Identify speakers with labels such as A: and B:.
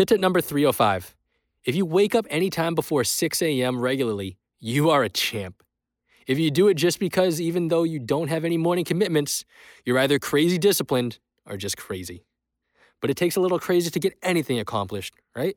A: Fit tip number 305. If you wake up anytime before 6 a.m. regularly, you are a champ. If you do it just because, even though you don't have any morning commitments, you're either crazy disciplined or just crazy. But it takes a little crazy to get anything accomplished, right?